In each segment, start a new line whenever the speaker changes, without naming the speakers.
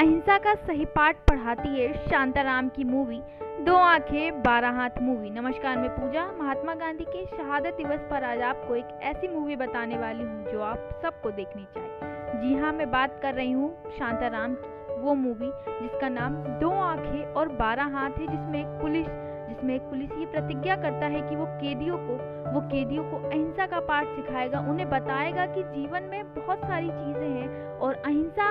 अहिंसा का सही पाठ पढ़ाती है शांताराम की मूवी, दो आँखें, बारह हाथ मूवी। नमस्कार, मैं पूजा। महात्मा गांधी के शहादत दिवस पर आज आपको एक ऐसी मूवी बताने वाली हूँ जो आप सबको देखनी चाहिए। जी हाँ मैं बात कर रही हूँ शांताराम की, वो मूवी, जिसका नाम दो आँखें और बारह हाथ है, जिसमें एक पुलिस, जिसमें एक पुलिस ये प्रतिज्ञा करता है कि वो कैदियों को, वो कैदियों को अहिंसा का पाठ सिखाएगा। उन्हें बताएगा कि जीवन में बहुत सारी चीज़ें हैं और अहिंसा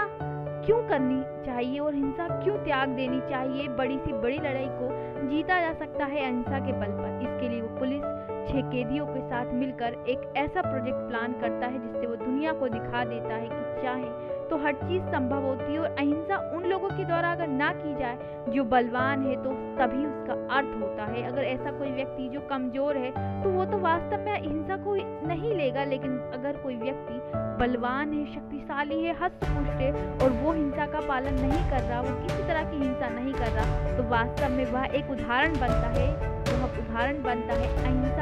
क्यों करनी चाहिए और हिंसा क्यों त्याग देनी चाहिए? बड़ी सी बड़ी लड़ाई को जीता जा सकता है अहिंसा के बल पर। इसके लिए वो पुलिस छह कैदियों के साथ मिलकर एक ऐसा प्रोजेक्ट प्लान करता है जिससे वो दुनिया को दिखा देता है कि चाहे तो हर चीज़ संभव होती है और अहिंसा उन लोगों के द्वारा अगर ना की जाए, जो बलवान है तो तभी उसका अर्थ होता है। अगर ऐसा कोई व्यक्ति जो कमज़ोर है तो वो तो वास्तव में हिंसा को नहीं लेगा, लेकिन अगर कोई व्यक्ति बलवान है, शक्तिशाली है हस्त पुष्ट है, और वो हिंसा का पालन नहीं कर रहा, वो किसी तरह की हिंसा नहीं कर रहा तो वास्तव में वह एक उदाहरण बनता है, वह उदाहरण बनता है अहिंसा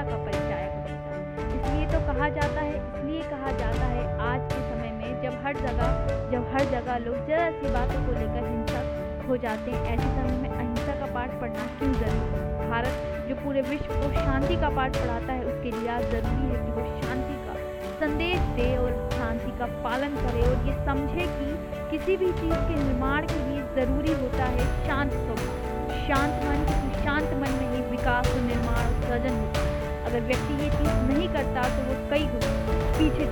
जब हर जगह लोग जरा सी बातों को लेकर हिंसक हो जाते हैं, ऐसे समय में अहिंसा का पाठ पढ़ना क्यों ज़रूरी है? भारत जो पूरे विश्व को शांति का पाठ पढ़ाता है, उसके लिए आज ज़रूरी है कि वो शांति का संदेश दे और शांति का पालन करे और ये समझे कि किसी भी चीज़ के निर्माण के लिए ज़रूरी होता है शांत स्वभाव। शांत मन क्योंकि शांत मन में ही विकास और निर्माण सृजन होता है। अगर व्यक्ति ये चीज़ नहीं करता तो वो कई गुना पीछे